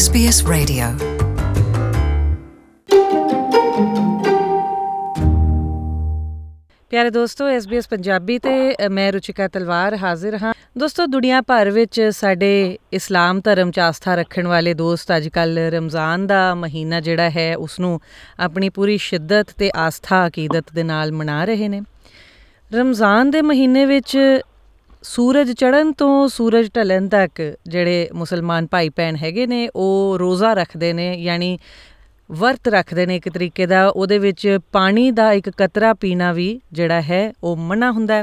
SBS Radio. ਪਿਆਰੇ ਦੋਸਤੋ SBS Punjabi ਤੇ ਅ, ਮੈਂ ਰੁਚਿਕਾ ਤਲਵਾਰ ਹਾਜ਼ਰ ਹਾਂ ਦੋਸਤੋ ਦੁਨੀਆ ਭਰ ਵਿੱਚ ਸਾਡੇ ਇਸਲਾਮ ਧਰਮ 'ਚ ਆਸਥਾ ਰੱਖਣ ਵਾਲੇ ਦੋਸਤ ਅੱਜ ਕੱਲ ਰਮਜ਼ਾਨ ਦਾ ਮਹੀਨਾ ਜਿਹੜਾ ਹੈ ਉਸ ਨੂੰ ਆਪਣੀ ਪੂਰੀ ਸ਼ਿੱਦਤ ਤੇ ਆਸਥਾ ਅਕੀਦਤ ਦੇ ਨਾਲ ਮਨਾ ਰਹੇ ਨੇ ਰਮਜ਼ਾਨ ਦੇ ਮਹੀਨੇ ਵਿੱਚ ਸੂਰਜ ਚੜ੍ਹਨ ਤੋਂ ਸੂਰਜ ਢਲਣ ਤੱਕ ਜਿਹੜੇ ਮੁਸਲਮਾਨ ਭਾਈ ਭੈਣ ਹੈਗੇ ਨੇ, ਉਹ ਰੋਜ਼ਾ ਰੱਖਦੇ ਨੇ, ਯਾਨੀ ਵਰਤ ਰੱਖਦੇ ਨੇ ਇੱਕ ਤਰੀਕੇ ਦਾ। ਉਹਦੇ ਵਿੱਚ ਪਾਣੀ ਦਾ ਇੱਕ ਕਤਰਾ ਪੀਣਾ ਵੀ ਜਿਹੜਾ ਹੈ, ਉਹ ਮਨਾ ਹੁੰਦਾ ਹੈ।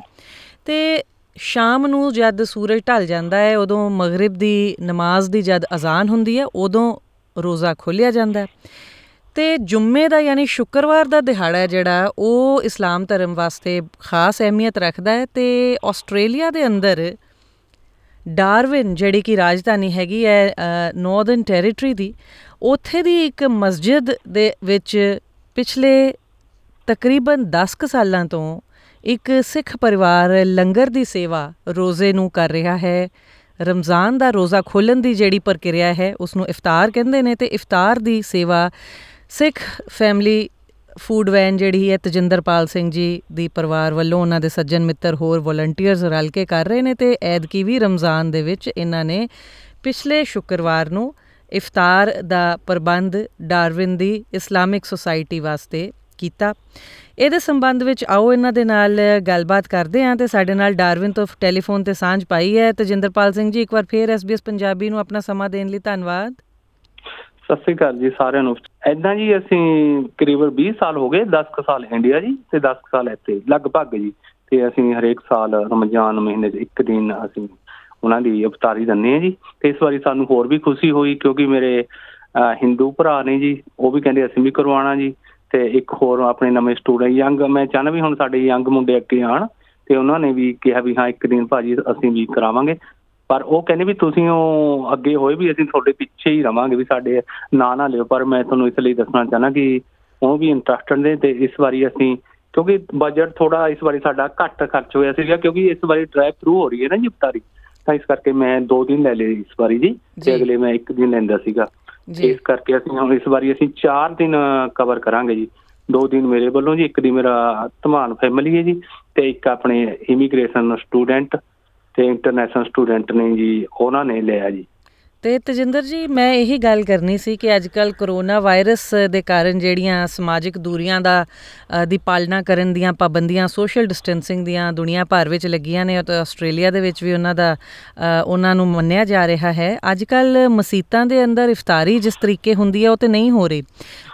ਤੇ ਸ਼ਾਮ ਨੂੰ ਜਦ ਸੂਰਜ ਢਲ ਜਾਂਦਾ ਹੈ, ਉਦੋਂ ਮਗਰਿਬ ਦੀ ਨਮਾਜ਼ ਦੀ ਜਦ ਅਜ਼ਾਨ ਹੁੰਦੀ ਹੈ, ਉਦੋਂ ਰੋਜ਼ਾ ਖੋਲ੍ਹਿਆ ਜਾਂਦਾ ਹੈ। ਤੇ ਜੁਮੇ ਦਾ ਯਾਨੀ ਸ਼ੁੱਕਰਵਾਰ ਦਾ ਦਿਹਾੜਾ ਹੈ ਜਿਹੜਾ, ਉਹ ਇਸਲਾਮ ਧਰਮ ਵਾਸਤੇ ਖਾਸ ਅਹਿਮੀਅਤ ਰੱਖਦਾ ਹੈ ਤੇ ਆਸਟ੍ਰੇਲੀਆ ਦੇ ਅੰਦਰ ਡਾਰਵਿਨ ਜਿਹੜੀ ਕਿ ਰਾਜਧਾਨੀ ਹੈਗੀ ਹੈ ਨਾਰਥਰਨ ਟੈਰੀਟਰੀ ਦੀ, ਉੱਥੇ ਦੀ ਇੱਕ ਮਸਜਿਦ ਦੇ ਵਿੱਚ ਪਿਛਲੇ ਤਕਰੀਬਨ 10 ਕੁ ਸਾਲਾਂ ਤੋਂ ਇੱਕ ਸਿੱਖ ਪਰਿਵਾਰ ਲੰਗਰ ਦੀ ਸੇਵਾ ਰੋਜ਼ੇ ਨੂੰ ਕਰ ਰਿਹਾ ਹੈ। ਰਮਜ਼ਾਨ ਦਾ ਰੋਜ਼ਾ ਖੋਲਣ ਦੀ ਜਿਹੜੀ ਪ੍ਰਕਿਰਿਆ ਹੈ ਉਸ ਨੂੰ ਇਫਤਾਰ ਕਹਿੰਦੇ ਨੇ ਤੇ ਇਫਤਾਰ ਦੀ ਸੇਵਾ ਸਿੱਖ ਫੈਮਿਲੀ ਫੂਡ ਵੈਨ ਜਿਹੜੀ ਹੈ ਤਜਿੰਦਰਪਾਲ ਸਿੰਘ ਜੀ ਦੀ ਪਰਿਵਾਰ ਵੱਲੋਂ ਉਹਨਾਂ ਦੇ ਸੱਜਣ ਮਿੱਤਰ ਹੋਰ ਵੋਲੰਟੀਅਰਸ ਰਲ ਕੇ ਕਰ ਰਹੇ ਨੇ ਤੇ ਐਦਕੀ ਵੀ ਰਮਜ਼ਾਨ ਦੇ ਵਿੱਚ ਇਹਨਾਂ ਨੇ ਪਿਛਲੇ ਸ਼ੁੱਕਰਵਾਰ ਨੂੰ ਇਫਤਾਰ ਦਾ ਪ੍ਰਬੰਧ ਡਾਰਵਿਨ ਦੀ ਇਸਲਾਮਿਕ ਸੁਸਾਇਟੀ ਵਾਸਤੇ ਕੀਤਾ। ਇਹਦੇ ਸੰਬੰਧ ਵਿੱਚ ਆਓ ਇਹਨਾਂ ਦੇ ਨਾਲ ਗੱਲਬਾਤ ਕਰਦੇ ਹਾਂ ਤੇ ਸਾਡੇ ਨਾਲ ਡਾਰਵਿਨ ਤੋਂ ਟੈਲੀਫੋਨ ਤੇ ਸਾਂਝ ਪਾਈ ਹੈ। ਤਜਿੰਦਰਪਾਲ ਸਿੰਘ ਜੀ, ਇੱਕ ਵਾਰ ਫੇਰ SBS ਪੰਜਾਬੀ ਨੂੰ ਆਪਣਾ ਸਮਾਂ ਦੇਣ ਲਈ ਧੰਨਵਾਦ। ਸਤਿ ਸ੍ਰੀ ਅਕਾਲ ਜੀ ਸਾਰਿਆਂ ਨੂੰ। ਐਦਾਂ ਜੀ ਅਸੀਂ ਕਰੀਬਨ 20 ਸਾਲ ਹੋ ਗਏ 10 ਕੁ ਸਾਲ ਇੰਡੀਆ ਜੀ ਤੇ 10 ਕੁ ਸਾਲ ਇੱਥੇ ਲਗਭਗ ਜੀ। ਤੇ ਅਸੀਂ ਹਰੇਕ ਸਾਲ ਰਮਜ਼ਾਨ ਮਹੀਨੇ 'ਚ ਇੱਕ ਦਿਨ ਅਸੀਂ ਉਹਨਾਂ ਦੀ ਇਫਤਾਰੀ ਦਿੰਦੇ ਆ ਜੀ। ਤੇ ਇਸ ਵਾਰੀ ਸਾਨੂੰ ਹੋਰ ਵੀ ਖੁਸ਼ੀ ਹੋਈ ਕਿਉਂਕਿ ਮੇਰੇ ਅਹ, ਹਿੰਦੂ ਭਰਾ ਨੇ ਜੀ ਉਹ ਵੀ ਕਹਿੰਦੇ ਅਸੀਂ ਵੀ ਕਰਵਾਉਣਾ ਜੀ। ਤੇ ਇੱਕ ਹੋਰ ਆਪਣੇ ਨਵੇਂ ਸਟੂਡੈਂਟ ਯੰਗ ਮੈਂ ਚਾਹੁੰਦਾ ਵੀ ਹੁਣ ਸਾਡੇ ਯੰਗ ਮੁੰਡੇ ਅੱਗੇ ਆਣ ਤੇ ਉਹਨਾਂ ਨੇ ਵੀ ਕਿਹਾ ਵੀ ਹਾਂ ਇੱਕ ਦਿਨ ਭਾਜੀ ਅਸੀਂ ਵੀ ਕਰਾਵਾਂਗੇ। ਪਰ ਉਹ ਕਹਿੰਦੇ ਵੀ ਤੁਸੀਂ ਉਹ ਅੱਗੇ ਹੋਏ ਵੀ ਅਸੀਂ ਤੁਹਾਡੇ ਪਿੱਛੇ ਹੀ ਰਵਾਂਗੇ ਵੀ ਸਾਡੇ ਨਾਂ ਨਾ ਲਿਓ। ਪਰ ਮੈਂ ਤੁਹਾਨੂੰ ਇਸ ਲਈ ਦੱਸਣਾ ਚਾਹਨਾ ਕਿ ਉਹ ਵੀ ਇੰਟਰਸਟਡ ਨੇ ਤੇ ਇਸ ਵਾਰੀ ਅਸੀਂ ਕਿਉਂਕਿ ਬਜਟ ਥੋੜਾ ਇਸ ਵਾਰੀ ਸਾਡਾ ਘੱਟ ਖਰਚ ਹੋਇਆ ਸੀਗਾ ਕਿਉਂਕਿ ਇਸ ਵਾਰੀ ਡਰਾਈਵ ਥਰੂ ਹੋ ਰਹੀ ਹੈ ਨਾ ਜੀ ਇਫਤਾਰੀ ਤਾਂ ਇਸ ਕਰਕੇ ਮੈਂ 2 ਦਿਨ ਲੈ ਲਏ ਇਸ ਵਾਰੀ ਜੀ। ਤੇ ਅਗਲੇ ਮੈਂ 1 ਦਿਨ ਲੈਂਦਾ ਸੀਗਾ। ਇਸ ਕਰਕੇ ਅਸੀਂ ਹੁਣ ਇਸ ਵਾਰੀ ਅਸੀਂ 4 ਦਿਨ ਕਵਰ ਕਰਾਂਗੇ ਜੀ। ਦੋ ਦਿਨ ਮੇਰੇ ਵੱਲੋਂ ਜੀ ਇੱਕ ਦਿਨ ਮੇਰਾ ਧਮਾਨ ਫੈਮਿਲੀ ਹੈ ਜੀ ਤੇ ਇੱਕ ਆਪਣੇ ਇਮੀਗ੍ਰੇਸ਼ਨ ਸਟੂਡੈਂਟ ਤੇ ਇੰਟਰਨੈਸ਼ਨਲ ਸਟੂਡੈਂਟ ਨੇ ਜੀ ਉਹਨਾਂ ਨੇ ਲਿਆ ਜੀ। ਤੇ ਤਜਿੰਦਰ ਜੀ ਮੈਂ ਇਹੀ ਗੱਲ ਕਰਨੀ ਸੀ ਕਿ ਅੱਜ ਕੱਲ ਕਰੋਨਾ ਵਾਇਰਸ ਦੇ ਕਾਰਨ ਜਿਹੜੀਆਂ ਸਮਾਜਿਕ ਦੂਰੀਆਂ ਦਾ ਅ, ਦੀ ਪਾਲਣਾ ਕਰਨ ਦੀਆਂ ਪਾਬੰਦੀਆਂ ਸੋਸ਼ਲ ਡਿਸਟੈਂਸਿੰਗ ਦੀਆਂ ਦੁਨੀਆ ਭਰ ਵਿੱਚ ਲੱਗੀਆਂ ਨੇ ਤੇ ਆਸਟ੍ਰੇਲੀਆ ਦੇ ਵਿੱਚ ਵੀ ਉਹਨਾਂ ਦਾ ਅ, ਉਹਨਾਂ ਨੂੰ ਮੰਨਿਆ ਜਾ ਰਿਹਾ ਹੈ। ਅੱਜ ਕੱਲ ਮਸੀਤਾਂ ਦੇ ਅੰਦਰ ਇਫਤਾਰੀ ਜਿਸ ਤਰੀਕੇ ਹੁੰਦੀ ਹੈ ਉਹ ਤੇ ਨਹੀਂ ਹੋ ਰਹੀ।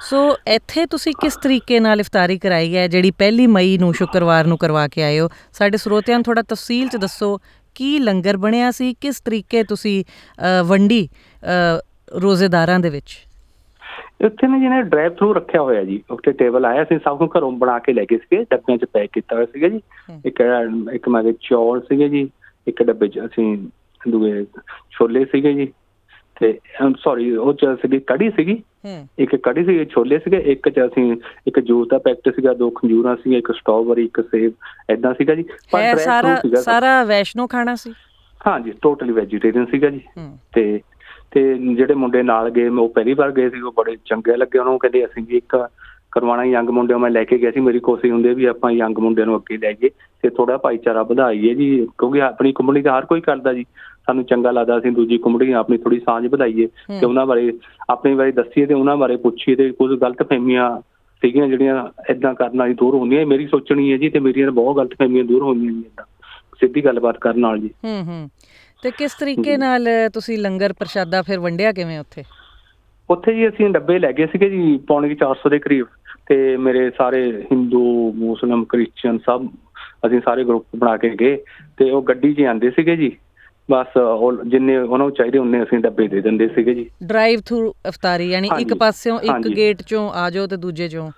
ਸੋ ਇੱਥੇ ਤੁਸੀਂ ਕਿਸ ਤਰੀਕੇ ਨਾਲ ਇਫਤਾਰੀ ਕਰਾਈ ਹੈ ਜਿਹੜੀ ਪਹਿਲੀ ਮਈ ਨੂੰ ਸ਼ੁੱਕਰਵਾਰ ਨੂੰ ਕਰਵਾ ਕੇ ਆਏ ਹੋ? ਸਾਡੇ ਸਰੋਤਿਆਂ ਨੂੰ ਥੋੜਾ ਤਫਸੀਲ ਚ ਦੱਸੋ ਕੀ ਲੰਗਰ ਬਣਿਆ ਸੀ? ਕਿਸ ਤਰੀਕੇ ਤੁਸੀਂ ਵੰਡੀ ਰੋਜ਼ੇਦਾਰਾਂ ਦੇ ਵਿੱਚ? ਇੱਥੇ ਨੇ ਜਿਹਨੇ ਡਰਾਈਵ ਥਰੂ ਰੱਖਿਆ ਹੋਇਆ ਜੀ। ਉੱਤੇ ਟੇਬਲ ਆਇਆ ਸੀ ਸਭ ਨੂੰ ਘਰੋਂ ਬਣਾ ਕੇ ਲੈ ਗਏ ਸੀਗੇ। ਡੱਬਿਆਂ 'ਚ ਪੈਕ ਕੀਤਾ ਹੋਇਆ ਸੀਗਾ ਜੀ। ਇੱਕ ਇੱਕ ਮਾਗੇ ਚੌਲ ਸੀਗੇ ਜੀ। ਇੱਕ ਡੱਬੇ 'ਚ ਅਸੀਂ ਦੂਏ ਛੋਲੇ ਸੀਗੇ ਜੀ। ਤੇ ਸੌਰੀ ਉਹ 'ਚ ਸੀਗੀ ਕੜੀ ਸੀਗੀ। ਇੱਕ ਕੜੀ ਸੀ ਛੋਲੇ ਸੀਗੇ ਇੱਕ 'ਚ ਅਸੀਂ ਇੱਕ ਜੂਸ ਦਾ ਪੈਕਟ ਸੀਗਾ ਦੋ ਖੰਜੂਰਾਂ ਸੀ ਇੱਕ ਸਟ੍ਰਾਬੇਰੀ ਇੱਕ ਸੇਬ ਐਦਾਂ ਸੀਗਾ ਜੀ। drive ਸਾਰਾ। ਸਾਰਾ ਵੈਸ਼ਨੋ ਖਾਣਾ ਸੀ? ਹਾਂ ਜੀ ਟੋਟਲੀ ਵੈਜੀਟੇਰੀਅਨ ਸੀਗਾ ਜੀ। ਤੇ ਤੇ ਜਿਹੜੇ ਮੁੰਡੇ ਨਾਲ ਗਏ ਉਹ ਪਹਿਲੀ ਵਾਰ ਗਏ ਸੀ ਉਹ ਬੜੇ ਚੰਗੇ ਲੱਗੇ। ਉਹਨਾਂ ਨੂੰ ਕਹਿੰਦੇ ਅਸੀਂ ਵੀ ਇੱਕ ਕਰਵਾਉਣਾ ਯੰਗ ਮੁੰਡਿਆਂ ਮੈਂ ਲੈ ਕੇ ਗਿਆ ਸੀ ਮੇਰੀ ਕੋਸ਼ਿਸ਼ ਹੁੰਦੀ ਹੈ ਵੀ ਆਪਾਂ ਯੰਗ ਮੁੰਡਿਆਂ ਨੂੰ ਅੱਗੇ ਲੈ ਜਾਈਏ ਤੇ ਥੋੜਾ ਭਾਈਚਾਰਾ ਵਧਾਈਏ ਜੀ। ਕਿਉਂਕਿ ਆਪਣੀ ਕਮਿਊਨਿਟੀ ਦਾ ਹਰ ਕੋਈ ਕਰਦਾ ਜੀ। ਸਾਨੂੰ ਚੰਗਾ ਲੱਗਦਾ ਅਸੀਂ ਦੂਜੀ ਕਮਿਊਨਿਟੀ ਨਾਲ ਆਪਣੀ ਥੋੜੀ ਸਾਂਝ ਵਧਾਈਏ। ਤੇ ਉਹਨਾਂ ਬਾਰੇ ਆਪਣੀ ਬਾਰੇ ਦੱਸੀਏ ਤੇ ਉਹਨਾਂ ਬਾਰੇ ਪੁੱਛੀਏ ਤੇ ਕੁਝ ਗਲਤ ਫਹਿਮੀਆਂ ਸੀਗੀਆਂ ਜਿਹੜੀਆਂ ਇਦਾਂ ਕਰਨ ਵਾਲੀ ਦੂਰ ਹੁੰਦੀਆਂ। ਮੇਰੀ ਸੋਚਣੀ ਹੈ ਜੀ ਤੇ ਮੇਰੀਆਂ ਬਹੁਤ ਗਲਤ ਫਹਿਮੀਆਂ ਦੂਰ ਹੋਈਆਂ ਜੀ ਇਦਾਂ ਸਿੱਧੀ ਗੱਲਬਾਤ ਕਰਨ ਨਾਲ ਜੀ। ਹੂੰ ਹੂੰ। ਤੇ ਕਿਸ ਤਰੀਕੇ। ਨਾਲ ਤੁਸੀਂ ਲੰਗਰ ਪ੍ਰਸ਼ਾਦਾ ਫਿਰ ਵੰਡਿਆ ਕਿਵੇਂ ਉੱਥੇ? ਉੱਥੇ ਜੀ ਅਸੀਂ ਡੱਬੇ ਲੈ ਗਏ ਸੀਗੇ ਜੀ ਪੌਣੇ ਕੁ 400 ਦੇ ਕਰੀਬ। ਤੇ ਮੇਰੇ ਸਾਰੇ ਹਿੰਦੂ ਮੁਸਲਮ ਕ੍ਰਿਸਚੀਅਨ ਸਭ ਅਸੀਂ ਸਾਰੇ ਗਰੁੱਪ ਬਣਾ ਕੇ ਗਏ। ਤੇ ਉਹ ਗੱਡੀ 'ਚ ਆਂਦੇ ਸੀਗੇ ਜੀ। ਬਸ ਉਹ ਜਿੰਨੇ ਉਹਨਾਂ ਨੂੰ ਚਾਹੀਦੇ ਉਹਨੇ ਅਸੀਂ ਡੱਬੇ ਦੇ ਦਿੰਦੇ ਸੀਗੇ ਜੀ। ਡਰਾਈਵ ਥਰੂ ਇਫਤਾਰੀ ਯਾਨੀ ਇੱਕ ਹਾਂਜੀ, ਪਾਸਿਓਂ ਇੱਕ ਹਾਂਜੀ। ਗੇਟ ਚੋਂ ਆ ਜਾਓ ਤੇ ਦੂਜੇ ਚੋਂ।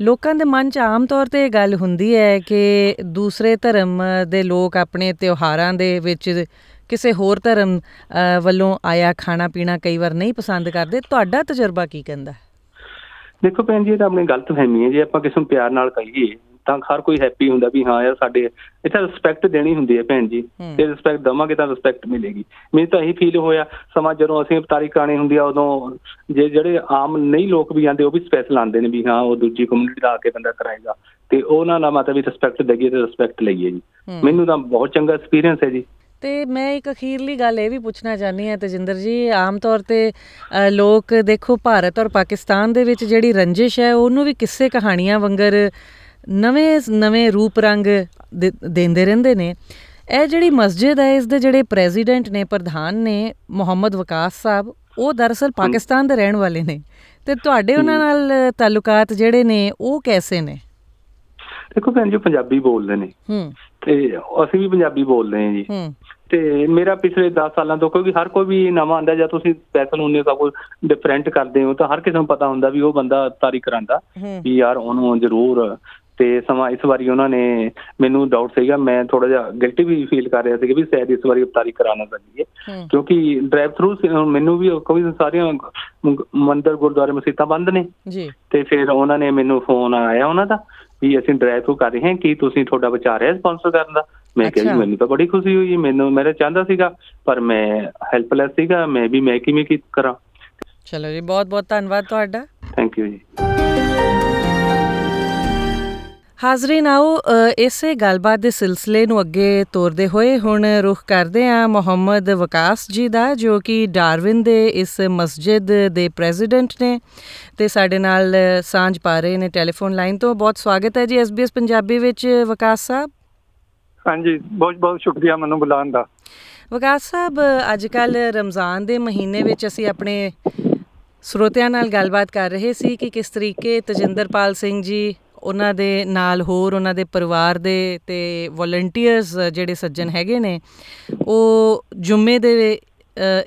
ਲੋਕਾਂ ਦੇ ਮਨ 'ਚ ਆਮ ਤੌਰ ਤੇ ਇਹ ਗੱਲ ਹੁੰਦੀ ਹੈ ਕਿ ਦੂਸਰੇ ਧਰਮ ਦੇ ਲੋਕ ਆਪਣੇ ਤਿਉਹਾਰਾਂ ਦੇ ਵਿੱਚ ਕਿਸੇ ਹੋਰ ਧਰਮ ਅ, ਵੱਲੋਂ ਆਇਆ ਖਾਣਾ ਪੀਣਾ ਕਈ ਵਾਰ ਨਹੀਂ ਪਸੰਦ ਕਰਦੇ। ਤੁਹਾਡਾ ਤਜਰਬਾ ਕੀ ਕਹਿੰਦਾ ਦੇਖੋ ਭੈਣ ਜੀ ਇਹ ਤਾਂ ਆਪਣੀ ਗਲਤ ਫਹਿਮੀ ਹੈ ਜੇ। ਆਪਾਂ ਕਿਸੇ ਨੂੰ ਪਿਆਰ ਨਾਲ ਕਹੀਏ ਤਾਂ ਹਰ ਕੋਈ ਹੈਪੀ ਹੁੰਦਾ ਵੀ ਹਾਂ ਯਾਰ ਸਾਡੇ ਇੱਥੇ ਰਿਸਪੈਕਟ ਦੇਣੀ ਹੁੰਦੀ ਹੈ ਭੈਣ ਜੀ। ਤੇ ਰਿਸਪੈਕਟ ਦਵਾਂਗੇ ਤਾਂ ਰਿਸਪੈਕਟ ਮਿਲੇਗੀ। ਮੈਨੂੰ ਤਾਂ ਇਹੀ ਫੀਲ ਹੋਇਆ ਸਮਾਂ ਜਦੋਂ ਅਸੀਂ ਅਵਤਾਰੀ ਕਰਾਣੀ ਹੁੰਦੀ ਆ ਉਦੋਂ ਜੇ ਜਿਹੜੇ ਆਮ ਨਹੀਂ ਲੋਕ ਵੀ ਆਉਂਦੇ ਉਹ ਵੀ ਸਪੈਸ਼ਲ ਆਉਂਦੇ ਨੇ ਵੀ ਹਾਂ ਉਹ ਦੂਜੀ ਕਮਿਊਨਿਟੀ ਦਾ ਆ ਕੇ ਬੰਦਾ ਕਰਾਏਗਾ। ਤੇ ਉਹਨਾਂ ਨਾਲ ਮਤਲਬ ਵੀ ਰਿਸਪੈਕਟ ਦੇਈਏ ਤੇ ਰਿਸਪੈਕਟ ਲਈਏ ਜੀ। ਮੈਨੂੰ ਤਾਂ ਬਹੁਤ ਚੰਗਾ ਐਕਸਪੀਰੀਅੰਸ ਹੈ ਜੀ। ਤੇ ਮੈਂ ਇੱਕ ਅਖੀਰਲੀ ਗੱਲ ਇਹ ਵੀ ਪੁੱਛਣਾ ਚਾਹਨੀ ਹਾਂ ਤਜਿੰਦਰ ਜੀ ਆਮ ਤੌਰ ਤੇ ਲੋਕ ਦੇਖੋ ਭਾਰਤ ਔਰ ਪਾਕਿਸਤਾਨ ਦੇ ਵਿੱਚ ਜਿਹੜੀ ਰੰਜਿਸ਼ ਹੈ ਉਹਨੂੰ ਵੀ ਕਿੱਸੇ ਕਹਾਣੀਆਂ ਵਾਂਗਰ ਨਵੇਂ ਨਵੇਂ ਰੂਪ ਰੰਗ ਦਿੰਦੇ ਰਹਿੰਦੇ ਨੇ। ਇਹ ਜਿਹੜੀ ਮਸਜਿਦ ਹੈ ਇਸ ਦੇ ਜਿਹੜੇ ਪ੍ਰੈਜ਼ੀਡੈਂਟ ਨੇ ਪ੍ਰਧਾਨ ਨੇ ਮੁਹੰਮਦ ਵਕਾਸ ਸਾਹਿਬ ਉਹ ਦਰਅਸਲ ਪਾਕਿਸਤਾਨ ਦੇ ਰਹਿਣ ਵਾਲੇ ਨੇ। ਤੇ ਤੁਹਾਡੇ ਉਹਨਾਂ ਨਾਲ ਤਾਲੁਕਾਤ ਜਿਹੜੇ ਨੇ ਉਹ ਕੈਸੇ ਨੇ? ਦੇਖੋ ਭੈਣ ਜੀ ਪੰਜਾਬੀ ਬੋਲਦੇ ਨੇ। ਹੂੰ। ਤੇ ਅਸੀਂ ਵੀ ਪੰਜਾਬੀ ਬੋਲਦੇ ਹਾਂ ਜੀ। ਹੂੰ। ਤੇ ਮੇਰਾ ਪਿਛਲੇ 10 ਸਾਲਾਂ ਤੋਂ ਕਿਉਂਕਿ ਹਰ ਕੋਈ ਵੀ ਨਵਾਂ ਆਂਦਾ ਜਾਂ ਤੁਸੀਂ ਸਪੈਸ਼ਲ ਹੁੰਦੇ ਹੋ ਸਭ ਕੁਝ ਡਿਫਰੈਂਟ ਕਰਦੇ ਹੋ ਤਾਂ ਹਰ ਕਿਸੇ ਨੂੰ ਪਤਾ ਹੁੰਦਾ ਵੀ ਉਹ ਬੰਦਾ ਤਾਰੀ ਕਰਾਂਦਾ ਵੀ ਯਾਰ ਉਹਨੂੰ ਜ਼ਰੂਰ ਤੇ ਸਮਾਂ ਇਸ ਵਾਰੀ ਉਹਨਾਂ ਨੇ ਮੈਨੂੰ ਡਾਊਟ ਸੀਗਾ ਮੈਂ ਥੋੜਾ ਜਿਹਾ ਗਿਲਟੀ ਵੀ ਫੀਲ ਕਰ ਰਿਹਾ ਸੀ ਵੀ ਸ਼ਾਇਦ ਇਸ ਵਾਰੀ ਤਾਰੀ ਕਰਾਣਾ ਚਾਹੀਏ ਹੂੰ। ਕਿਉਂਕਿ ਡਰਾਈਵ ਥਰੂ ਮੈਨੂੰ ਵੀ ਕੋਈ ਸਾਰੀਆਂ ਮੰਦਿਰ ਗੁਰਦੁਆਰੇ ਮਸੀਤਾਂ ਬੰਦ ਨੇ। ਜੀ। ਤੇ ਫਿਰ ਉਹਨਾਂ ਨੇ ਮੈਨੂੰ ਫੋਨ ਆਇਆ ਉਹਨਾਂ ਦਾ ਵੀ ਅਸੀਂ ਡਰਾਈਵ ਥਰੂ ਕਰ ਰਹੇ ਹਾਂ ਕੀ ਤੁਸੀਂ ਤੁਹਾਡਾ ਵਿਚਾਰ ਹੈ ਸਪਾਂਸਰ ਕਰਨ ਦਾ। ਮੈਂ ਕਿਹਾ। ਜੀ ਮੈਨੂੰ ਤਾਂ ਬੜੀ ਖੁਸ਼ੀ ਹੋਈ ਮੈਨੂੰ ਮੈਂ ਤਾਂ ਚਾਹੁੰਦਾ ਸੀਗਾ ਪਰ ਮੈਂ ਹੈਲਪਲੈਸ ਸੀਗਾ ਮੈਂ ਵੀ ਮੈਂ ਕਿਵੇਂ ਕੀ ਕਰਾਂ। ਚਲੋ ਜੀ ਬਹੁਤ ਬਹੁਤ ਧੰਨਵਾਦ ਤੁਹਾਡਾ। ਥੈਂਕ ਯੂ ਜੀ। ਹਾਜ਼ਰੀਨ ਆਓ ਇਸੇ ਗੱਲਬਾਤ ਦੇ ਸਿਲਸਿਲੇ ਨੂੰ ਅੱਗੇ ਤੋਰਦੇ ਹੋਏ ਹੁਣ ਰੁਖ ਕਰਦੇ ਹਾਂ ਮੁਹੰਮਦ ਵਕਾਸ ਜੀ ਦਾ ਜੋ ਕਿ ਡਾਰਵਿਨ ਦੇ ਇਸ ਮਸਜਿਦ ਦੇ ਪ੍ਰੈਜ਼ੀਡੈਂਟ ਨੇ ਤੇ ਸਾਡੇ ਨਾਲ ਸਾਂਝ ਪਾ ਰਹੇ ਨੇ ਟੈਲੀਫੋਨ ਲਾਈਨ ਤੋਂ। ਬਹੁਤ ਸਵਾਗਤ ਹੈ ਜੀ ਐਸਬੀਐਸ ਪੰਜਾਬੀ ਵਿੱਚ ਵਕਾਸ ਸਾਹਿਬ। ਹਾਂਜੀ ਬਹੁਤ ਬਹੁਤ ਸ਼ੁਕਰੀਆ ਮੈਨੂੰ ਬੁਲਾਉਣ ਦਾ। ਵਕਾਸ ਸਾਹਿਬ ਅੱਜ ਕੱਲ ਰਮਜ਼ਾਨ ਦੇ ਮਹੀਨੇ ਵਿੱਚ ਅਸੀਂ ਆਪਣੇ ਸਰੋਤਿਆਂ ਨਾਲ ਗੱਲਬਾਤ ਕਰ ਰਹੇ ਸੀ ਕਿ ਕਿਸ ਤਰੀਕੇ ਤਜਿੰਦਰਪਾਲ ਸਿੰਘ ਜੀ ਉਹਨਾਂ ਦੇ ਨਾਲ ਹੋਰ ਉਹਨਾਂ ਦੇ ਪਰਿਵਾਰ ਦੇ ਤੇ ਵੋਲੰਟੀਅਰਸ ਜਿਹੜੇ ਸੱਜਣ ਹੈਗੇ ਨੇ ਉਹ ਜੁਮੇ ਦੇ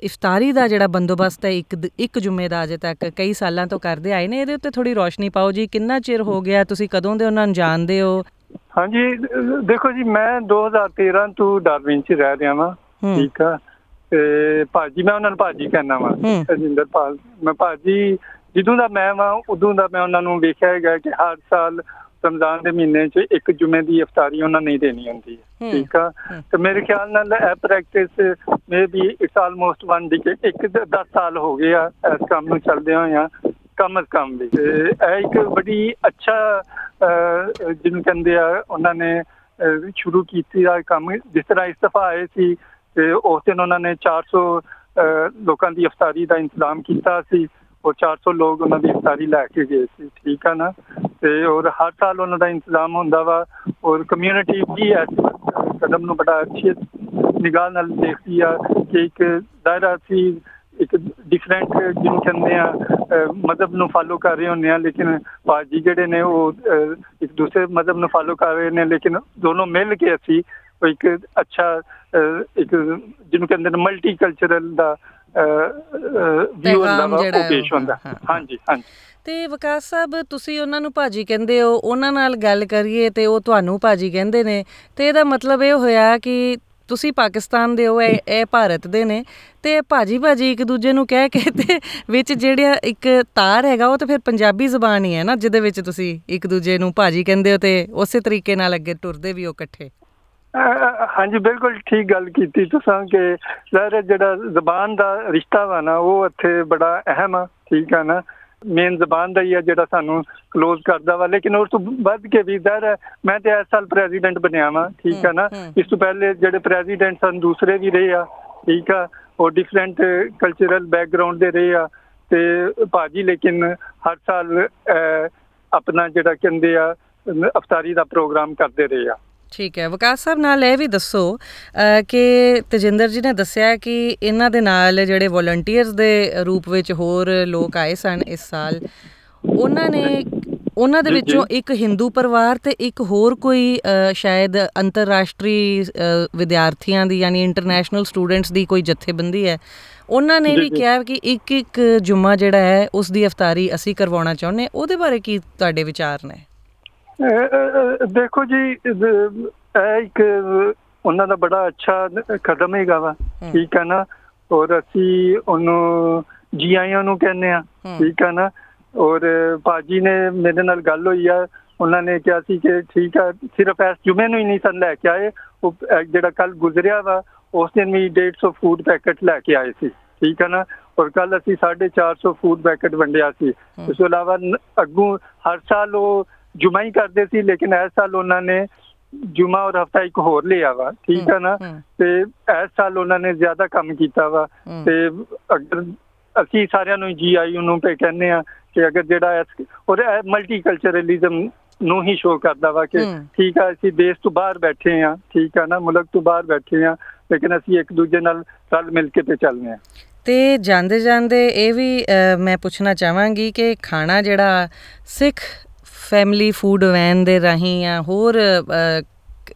ਇਫਤਾਰੀ ਦਾ ਜਿਹੜਾ ਬੰਦੋਬਸਤ ਹੈ ਇੱਕ ਇੱਕ ਜੁਮੇ ਦਾ ਅਜੇ ਤੱਕ ਕਈ ਸਾਲਾਂ ਤੋਂ ਕਰਦੇ ਆਏ ਨੇ ਇਹਦੇ ਉੱਤੇ ਥੋੜੀ ਰੋਸ਼ਨੀ ਪਾਓ ਜੀ ਕਿੰਨਾ ਚਿਰ ਹੋ ਗਿਆ ਤੁਸੀਂ ਕਦੋਂ ਦੇ ਉਹਨਾਂ ਨੂੰ ਜਾਣਦੇ ਹੋ ਹਾਂਜੀ ਦੇਖੋ ਜੀ ਮੈਂ 2013 ਤੋਂ ਡਾਰਵਿਨ ਚ ਰਹਿ ਰਿਹਾ ਵਾਂ ਠੀਕ ਆ ਤੇ ਭਾਜੀ ਮੈਂ ਉਹਨਾਂ ਨੂੰ ਭਾਜੀ ਕਹਿੰਦਾ ਵਾਂ। ਰਜਿੰਦਰਪਾਲ ਮੈਂ ਭਾਜੀ ਜਦੋਂ ਦਾ ਮੈਂ ਵਾਂ ਉਦੋਂ ਦਾ ਮੈਂ ਉਹਨਾਂ ਨੂੰ ਵੇਖਿਆ ਹੈਗਾ ਕਿ ਹਰ ਸਾਲ ਰਮਜ਼ਾਨ ਦੇ ਮਹੀਨੇ 'ਚ ਇੱਕ ਜੁਮੇ ਦੀ ਇਫਤਾਰੀ ਉਹਨਾਂ ਨੇ ਹੀ ਦੇਣੀ ਹੁੰਦੀ ਹੂੰ। ਠੀਕ ਆ। ਤੇ ਮੇਰੇ ਖਿਆਲ ਨਾਲ ਇਹ ਪ੍ਰੈਕਟਿਸ ਮੇ ਵੀ ਇਟਸ ਆਲਮੋਸਟ ਵਨ ਡੀ ਇੱਕ 10 ਸਾਲ ਹੋ ਗਏ ਆ ਇਸ ਕੰਮ ਨੂੰ ਚੱਲਦੇ ਹੋਇਆ ਕਮ ਅਜ਼ ਕਮ ਵੀ ਇਹ ਇੱਕ ਬੜੀ ਅੱਛਾ ਜਿਹਨੂੰ ਕਹਿੰਦੇ ਆ ਉਹਨਾਂ ਨੇ ਸ਼ੁਰੂ ਕੀਤੀ ਆ ਕੰਮ ਜਿਸ ਤਰ੍ਹਾਂ ਇਸਤਫਾ ਆਏ ਸੀ ਤੇ ਉਸ ਦਿਨ ਉਹਨਾਂ ਨੇ 400 ਅਹ, ਲੋਕਾਂ ਦੀ ਇਫਤਾਰੀ ਦਾ ਇੰਤਜ਼ਾਮ ਕੀਤਾ ਸੀ ਉਹ 400 ਲੋਕ ਉਹਨਾਂ ਦੀ ਇਫਤਾਰੀ ਲੈ ਕੇ ਗਏ ਸੀ ਠੀਕ ਆ ਨਾ? ਤੇ ਔਰ ਹਰ ਸਾਲ ਉਹਨਾਂ ਦਾ ਇੰਤਜ਼ਾਮ ਹੁੰਦਾ ਵਾ ਔਰ ਕਮਿਊਨਿਟੀ ਵੀ ਇਸ ਕਦਮ ਨੂੰ ਬੜਾ ਅੱਛੀ ਨਿਗਾਹ ਨਾਲ ਦੇਖਦੀ ਆ ਕਿ ਇੱਕ ਦਾਇਰਾ ਸੀ ਇੱਕ ਡਿਫਰੈਂਟ ਜਿਹਨੂੰ ਕਹਿੰਦੇ ਆ ਅਹ, ਮਜ਼ਹਬ ਨੂੰ ਫਾਲੋ ਕਰ ਰਹੇ ਹੁੰਦੇ ਆ ਲੇਕਿਨ ਭਾਜੀ ਜਿਹੜੇ ਨੇ ਉਹ ਅਹ, ਇੱਕ ਦੂਸਰੇ ਮਜ਼ਹਬ ਨੂੰ ਫਾਲੋ ਕਰ ਰਹੇ ਨੇ ਲੇਕਿਨ ਦੋਨੋਂ ਮਿਲ ਕੇ ਅਸੀਂ ਉਹ ਇੱਕ ਅੱਛਾ ਅਹ, ਇੱਕ ਜਿਹਨੂੰ ਕਹਿੰਦੇ ਨੇ ਮਲਟੀ ਕਲਚਰਲ ਦਾ ਵਿਊ ਹੁੰਦਾ ਵਾ ਉਹ ਪੇਸ਼ ਹੁੰਦਾ। ਹਾਂਜੀ ਹਾਂਜੀ। ਤੇ ਵਿਕਾਸ ਸਾਹਿਬ ਤੁਸੀਂ ਉਹਨਾਂ ਨੂੰ ਭਾਜੀ ਕਹਿੰਦੇ ਹੋ ਉਹਨਾਂ ਨਾਲ ਗੱਲ ਕਰੀਏ ਤੇ ਉਹ ਤੁਹਾਨੂੰ ਭਾਜੀ ਕਹਿੰਦੇ ਨੇ। ਤੇ ਇਹਦਾ ਮਤਲਬ ਇਹ ਹੋਇਆ ਕਿ ਤੁਸੀਂ ਪਾਕਿਸਤਾਨ ਦੇ ਹੋ ਇਹ ਭਾਰਤ ਦੇ ਨੇ। ਤੇ ਭਾਜੀ ਭਾਜੀ ਇੱਕ ਦੂਜੇ ਨੂੰ ਕਹਿ ਕੇ ਤੇ ਵਿੱਚ ਜਿਹੜਾ ਇੱਕ ਤਾਰ ਹੈਗਾ ਉਹ ਤਾਂ ਫਿਰ ਪੰਜਾਬੀ ਜ਼ੁਬਾਨ ਹੀ ਹੈ ਨਾ ਜਿਹਦੇ ਵਿੱਚ ਤੁਸੀਂ ਇੱਕ ਦੂਜੇ ਨੂੰ ਭਾਜੀ ਕਹਿੰਦੇ ਹੋ ਤੇ ਉਸੇ ਤਰੀਕੇ ਨਾਲ ਅੱਗੇ ਟੁਰਦੇ ਵੀ ਹੋ ਇਕੱਠੇ। ਹਾਂਜੀ ਬਿਲਕੁਲ ਠੀਕ ਗੱਲ ਕੀਤੀ ਤੁਸੀਂ ਕਿ ਜ਼ਾਹਿਰ ਜਿਹੜਾ ਜ਼ਬਾਨ ਦਾ ਰਿਸ਼ਤਾ ਵਾ ਨਾ ਉਹ ਇੱਥੇ ਬੜਾ ਅਹਿਮ ਆ ਠੀਕ ਆ ਨਾ? ਮੇਨ ਜ਼ਬਾਨ ਦਾ ਹੀ ਆ ਜਿਹੜਾ ਸਾਨੂੰ ক্লোਜ਼ ਕਰਦਾ ਵਾ ਲੇਕਿਨ ਉਸ ਤੋਂ ਵੱਧ ਕੇ ਵੀ ਹੈ ਮੈਂ ਤੇ ਇਸ ਸਾਲ ਪ੍ਰੈਜ਼ੀਡੈਂਟ ਬਣਿਆ ਵਾਂ ਠੀਕ ਆ ਨਾ। ਇਸ ਤੋਂ ਪਹਿਲੇ ਜਿਹੜੇ ਪ੍ਰੈਜ਼ੀਡੈਂਟ ਸਨ ਦੂਸਰੇ ਵੀ ਰਹੇ ਆ ਠੀਕ ਆ? ਉਹ ਡਿਫਰੈਂਟ ਕਲਚਰਲ ਬੈਕਗ੍ਰਾਉਂਡ ਦੇ ਰਹੇ ਆ ਤੇ ਭਾਜੀ ਲੇਕਿਨ ਹਰ ਸਾਲ ਆਪਣਾ ਜਿਹੜਾ ਕਹਿੰਦੇ ਆ ਅਫਤਾਰੀ ਦਾ ਪ੍ਰੋਗਰਾਮ ਕਰਦੇ ਰਹੇ ਆ। ਠੀਕ ਹੈ ਵਿਕਾਸ ਸਾਹਿਬ ਨਾਲ ਇਹ ਵੀ ਦੱਸੋ ਕਿ ਤਜਿੰਦਰ ਜੀ ਨੇ ਦੱਸਿਆ ਕਿ ਇਹਨਾਂ ਦੇ ਨਾਲ ਜਿਹੜੇ ਵੋਲੰਟੀਅਰਸ ਦੇ ਰੂਪ ਵਿੱਚ ਹੋਰ ਲੋਕ ਆਏ ਸਨ ਇਸ ਸਾਲ ਉਹਨਾਂ ਨੇ ਉਹਨਾਂ ਦੇ। ਵਿੱਚੋਂ ਇੱਕ ਹਿੰਦੂ ਪਰਿਵਾਰ ਤੇ ਇੱਕ ਹੋਰ ਕੋਈ ਸ਼ਾਇਦ ਅੰਤਰਰਾਸ਼ਟਰੀ ਵਿਦਿਆਰਥੀਆਂ ਦੀ ਯਾਨੀ ਇੰਟਰਨੈਸ਼ਨਲ ਸਟੂਡੈਂਟਸ ਦੀ ਕੋਈ ਜਥੇਬੰਦੀ ਹੈ ਉਹਨਾਂ ਨੇ ਵੀ। ਕਿਹਾ ਕਿ ਇੱਕ ਇੱਕ ਜੁਮਾ ਜਿਹੜਾ ਹੈ ਉਸ ਦੀ ਅਫਤਾਰੀ ਅਸੀਂ ਕਰਵਾਉਣਾ ਚਾਹੁੰਦੇ। ਉਹਦੇ ਬਾਰੇ ਕੀ ਤੁਹਾਡੇ ਵਿਚਾਰ ਨੇ ਦੇਖੋ ਜੀ ਇਹ ਇੱਕ ਉਹਨਾਂ ਦਾ ਬੜਾ ਅੱਛਾ ਕਦਮ ਹੈਗਾ ਵਾ। ਠੀਕ ਹੈ ਨਾ? ਔਰ ਅਸੀਂ ਉਹਨੂੰ ਜੀ ਆਇਆਂ ਨੂੰ ਕਹਿੰਦੇ ਆ। ਠੀਕ ਹੈ ਨਾ? ਔਰ ਭਾਜੀ ਨੇ ਮੇਰੇ ਨਾਲ ਗੱਲ ਹੋਈ ਆ। ਉਹਨਾਂ ਨੇ ਕਿਹਾ ਸੀ ਕਿ ਠੀਕ ਆ ਸਿਰਫ ਇਸ ਜੁਮੇ ਨੂੰ ਹੀ ਨਹੀਂ ਸਨ ਲੈ ਕੇ ਆਏ। ਉਹ ਜਿਹੜਾ ਕੱਲ ਗੁਜ਼ਰਿਆ ਵਾ ਉਸ ਦਿਨ ਵੀ 150 ਫੂਡ ਪੈਕੇਟ ਲੈ ਕੇ ਆਏ ਸੀ। ਠੀਕ ਹੈ ਨਾ? ਔਰ ਕੱਲ ਅਸੀਂ 450 ਫੂਡ ਪੈਕੇਟ ਵੰਡਿਆ ਸੀ। ਇਸ ਤੋਂ ਇਲਾਵਾ ਅੱਗੋਂ ਹਰ ਸਾਲ ਉਹ ਜੁਮਾ ਹੀ ਕਰਦੇ ਸੀ ਲੇਕਿਨ ਇਸ ਸਾਲ ਉਹਨਾਂ ਨੇ ਜੁਮਾ ਔਰ ਹਫਤਾ ਇੱਕ ਹੋਰ ਲਿਆ ਵਾ ਠੀਕ ਹੈ ਨਾ? ਤੇ ਇਸ ਸਾਲ ਉਹਨਾਂ ਨੇ ਜ਼ਿਆਦਾ ਕੰਮ ਕੀਤਾ ਵਾ। ਤੇ ਅਗਰ ਅਸੀਂ ਸਾਰਿਆਂ ਨੂੰ ਜੀ ਆਈ ਨੂੰ ਤੇ ਕਹਿੰਦੇ ਆ ਕਿ ਅਗਰ ਜਿਹੜਾ ਇਸ ਔਰ ਮਲਟੀਕਲਚਰਲਿਜ਼ਮ ਨੂੰ ਹੀ ਸ਼ੋਅ ਕਰਦਾ ਵਾ ਕਿ। ਠੀਕ ਆ ਅਸੀਂ ਦੇਸ਼ ਤੋਂ ਬਾਹਰ ਬੈਠੇ ਆ ਠੀਕ ਆ ਨਾ? ਮੁਲਕ ਤੋਂ ਬਾਹਰ ਬੈਠੇ ਆ ਲੇਕਿਨ ਅਸੀਂ ਇੱਕ ਦੂਜੇ ਨਾਲ ਰਲ ਮਿਲ ਕੇ ਤੇ ਚੱਲਦੇ ਆ ਤੇ ਜਾਂਦੇ ਜਾਂਦੇ ਇਹ ਵੀ ਮੈਂ ਪੁੱਛਣਾ ਚਾਹਾਂਗੀ ਕਿ ਖਾਣਾ ਜਿਹੜਾ ਸਿੱਖ ਫੈਮਿਲੀ ਫੂਡ ਵੈਨ ਦੇ ਰਾਹੀਂ ਜਾਂ ਹੋਰ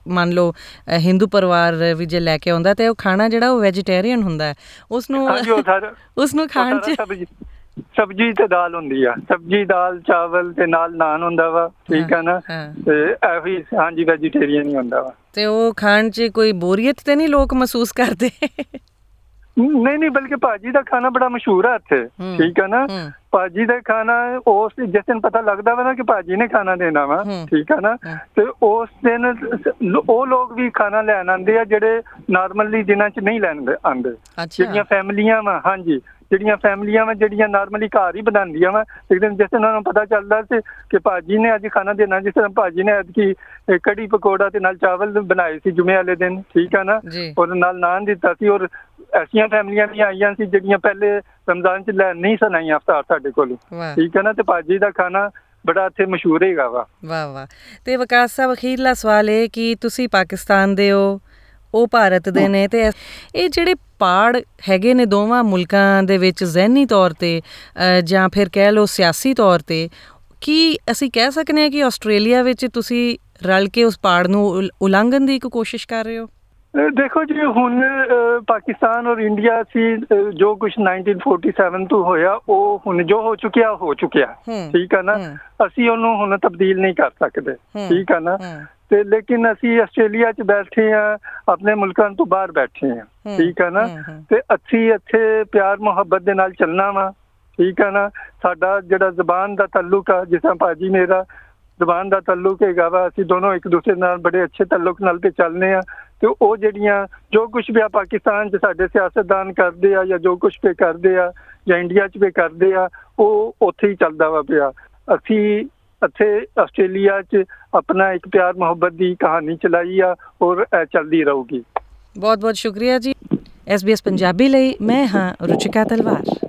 ਮੰਨ ਲਓ ਹਿੰਦੂ ਪਰਿਵਾਰ ਵੀ ਜੇ ਲੈ ਕੇ ਆਉਂਦਾ ਤੇ ਉਹ ਖਾਣਾ ਜਿਹੜਾ ਉਹ ਵੈਜੀਟੇਰੀਅਨ ਹੁੰਦਾ ਹੈ ਉਸ ਨੂੰ ਉਸ ਨੂੰ ਖਾਣ ਚ ਸਬਜ਼ੀ ਤੇ ਦਾਲ ਹੁੰਦੀ ਆ ਸਬਜ਼ੀ ਦਾਲ ਚਾਵਲ ਤੇ ਨਾਲ ਨਾਨ ਹੁੰਦਾ ਵਾ ਠੀਕ ਆ ਨਾ। ਤੇ ਇਹੋ ਹੀ ਹਾਂਜੀ ਵੈਜੀਟੇਰੀਅਨ ਹੀ ਹੁੰਦਾ ਵਾ ਤੇ ਉਹ ਖਾਣ ਚ ਕੋਈ ਬੋਰੀਅਤ ਤੇ ਨਹੀਂ ਲੋਕ ਮਹਿਸੂਸ ਕਰਦੇ ਨਹੀਂ ਨਹੀਂ ਬਲਕਿ ਭਾਜੀ ਦਾ ਖਾਣਾ ਬੜਾ ਮਸ਼ਹੂਰ ਆ ਇੱਥੇ। ਠੀਕ ਆ ਨਾ। ਭਾਜੀ ਦਾ ਖਾਣਾ ਉਸ ਜਿਸ ਦਿਨ ਪਤਾ ਲੱਗਦਾ ਵਾ ਨਾ ਕਿ ਭਾਜੀ ਨੇ ਖਾਣਾ ਦੇਣਾ ਵਾ। ਠੀਕ ਆ ਨਾ। ਤੇ ਉਸ ਦਿਨ ਉਹ ਲੋਕ ਵੀ ਖਾਣਾ ਲੈਣ ਆਉਂਦੇ ਆ ਜਿਹੜੇ ਨਾਰਮਲੀ ਦਿਨਾਂ 'ਚ ਨਹੀਂ ਲੈਣ ਆਉਂਦੇ। ਜਿਹੜੀਆਂ ਫੈਮਲੀਆਂ ਵਾ ਹਾਂਜੀ। ਜਿਹੜੀਆਂ ਫੈਮਲੀਆਂ ਵਾ ਜਿਹੜੀਆਂ ਨਾਰਮਲੀ ਘਰ ਹੀ ਬਣਾਉਂਦੀਆਂ ਵਾ ਇੱਕ ਦਿਨ ਜਿਸ ਦਿਨ ਉਹਨਾਂ ਨੂੰ ਪਤਾ ਚੱਲਦਾ ਸੀ ਕਿ ਭਾਜੀ ਨੇ ਅੱਜ ਖਾਣਾ ਦੇਣਾ ਜਿਸ ਤਰ੍ਹਾਂ ਭਾਜੀ ਨੇ ਅੱਜ ਕੀ ਕੜੀ ਪਕੌੜਾ ਤੇ ਨਾਲ ਚਾਵਲ ਬਣਾਏ ਸੀ ਜੁਮੇ ਵਾਲੇ ਦਿਨ ਠੀਕ ਆ ਨਾ? ਔਰ ਨਾਲ ਨਾਨ ਦਿੱਤਾ ਸੀ ਔਰ ਐਸੀਆਂ ਫੈਮਲੀਆਂ ਵੀ ਆਈਆਂ ਸੀ ਜਿਹੜੀਆਂ ਪਹਿਲੇ ਰਮਜ਼ਾਨ ਚ ਲੈ ਨਹੀਂ ਸਨ ਆਈਆਂ ਅਫਤਾਰ ਸਾਡੇ ਕੋਲ। ਠੀਕ ਹੈ ਨਾ? ਤੇ ਭਾਜੀ ਦਾ ਖਾਣਾ ਬੜਾ ਇੱਥੇ ਮਸ਼ਹੂਰ ਹੈਗਾ ਵਾ। ਵਾਹ ਵਾਹ। ਤੇ ਵਿਕਾਸ ਸਾਹਿਬ ਅਖੀਰਲਾ ਸਵਾਲ ਇਹ ਕਿ ਤੁਸੀਂ ਪਾਕਿਸਤਾਨ ਦੇ ਹੋ ਉਹ ਭਾਰਤ ਦੇ ਨੇ ਤੇ ਇਹ ਜਿਹੜੇ ਪਾੜ ਹੈਗੇ ਨੇ ਦੋਵਾਂ ਮੁਲਕਾਂ ਦੇ ਵਿੱਚ ਜ਼ਹਿਨੀ ਤੌਰ ਤੇ ਜਾਂ ਫਿਰ ਕਹਿ ਲਓ ਸਿਆਸੀ ਤੌਰ ਤੇ ਕੀ ਅਸੀਂ ਕਹਿ ਸਕਨੇ ਹਾਂ ਕਿ ਆਸਟ੍ਰੇਲੀਆ ਵਿੱਚ ਤੁਸੀਂ ਰਲ ਕੇ ਉਸ ਪਾੜ ਨੂੰ ਉਲ- ਉਲੰਘਣ ਦੀ ਇੱਕ ਕੋਸ਼ਿਸ਼ ਕਰ ਰਹੇ ਹੋ? ਦੇਖੋ ਜੀ ਹੁਣ ਪਾਕਿਸਤਾਨ ਔਰ ਇੰਡੀਆ ਸੀ ਜੋ ਕੁਝ 1947 ਤੋਂ ਹੋਇਆ ਉਹ ਹੁਣ ਜੋ ਹੋ ਚੁੱਕਿਆ ਹੋ ਚੁੱਕਿਆ। ਠੀਕ ਹੈ ਨਾ। ਅਸੀਂ ਉਹਨੂੰ ਹੁਣ ਤਬਦੀਲ ਨਹੀਂ ਕਰ ਸਕਦੇ। ਠੀਕ ਹੈ ਨਾ। ਤੇ ਲੇਕਿਨ ਅਸੀਂ ਆਸਟ੍ਰੇਲੀਆ 'ਚ ਬੈਠੇ ਆ ਆਪਣੇ ਮੁਲਕਾਂ ਤੋਂ ਬਾਹਰ ਬੈਠੇ ਆ। ਠੀਕ ਹੈ ਨਾ। ਤੇ ਅਸੀਂ ਇੱਥੇ ਪਿਆਰ ਮੁਹੱਬਤ ਦੇ ਨਾਲ ਚੱਲਣਾ ਵਾ। ਠੀਕ ਹੈ ਨਾ? ਸਾਡਾ ਜਿਹੜਾ ਜ਼ਬਾਨ ਦਾ ਤਾਲੁਕ ਆ ਜਿਸ ਭਾਜੀ ਮੇਰਾ ਜ਼ਬਾਨ ਦਾ ਤਾਲੁਕ ਹੈਗਾ ਵਾ, ਅਸੀਂ ਦੋਨੋਂ ਇੱਕ ਦੂਸਰੇ ਨਾਲ ਬੜੇ ਅੱਛੇ ਤਾਲੁਕ ਨਾਲ ਤੇ ਚੱਲਨੇ ਆ ਤੇ ਉਹ ਜਿਹੜੀਆਂ ਜੋ ਕੁਝ ਵੀ ਆ ਪਾਕਿਸਤਾਨ 'ਚ ਸਾਡੇ ਸਿਆਸਤਦਾਨ ਕਰਦੇ ਆ ਜਾਂ ਜੋ ਕੁਝ ਵੀ ਕਰਦੇ ਆ ਜਾਂ ਇੰਡੀਆ 'ਚ ਵੀ ਕਰਦੇ ਆ, ਉਹ ਉੱਥੇ ਹੀ ਚੱਲਦਾ ਵਾ ਪਿਆ। ਅਸੀਂ ਇੱਥੇ ਆਸਟ੍ਰੇਲੀਆ 'ਚ ਆਪਣਾ ਇੱਕ ਪਿਆਰ ਮੁਹੱਬਤ ਦੀ ਕਹਾਣੀ ਚਲਾਈ ਆ ਔਰ ਇਹ ਚੱਲਦੀ ਰਹੂਗੀ। ਬਹੁਤ ਬਹੁਤ ਸ਼ੁਕਰੀਆ ਜੀ। SBS ਪੰਜਾਬੀ ਲਈ ਮੈਂ ਹਾਂ ਰੁਚਿਕਾ ਤਲਵਾਰ।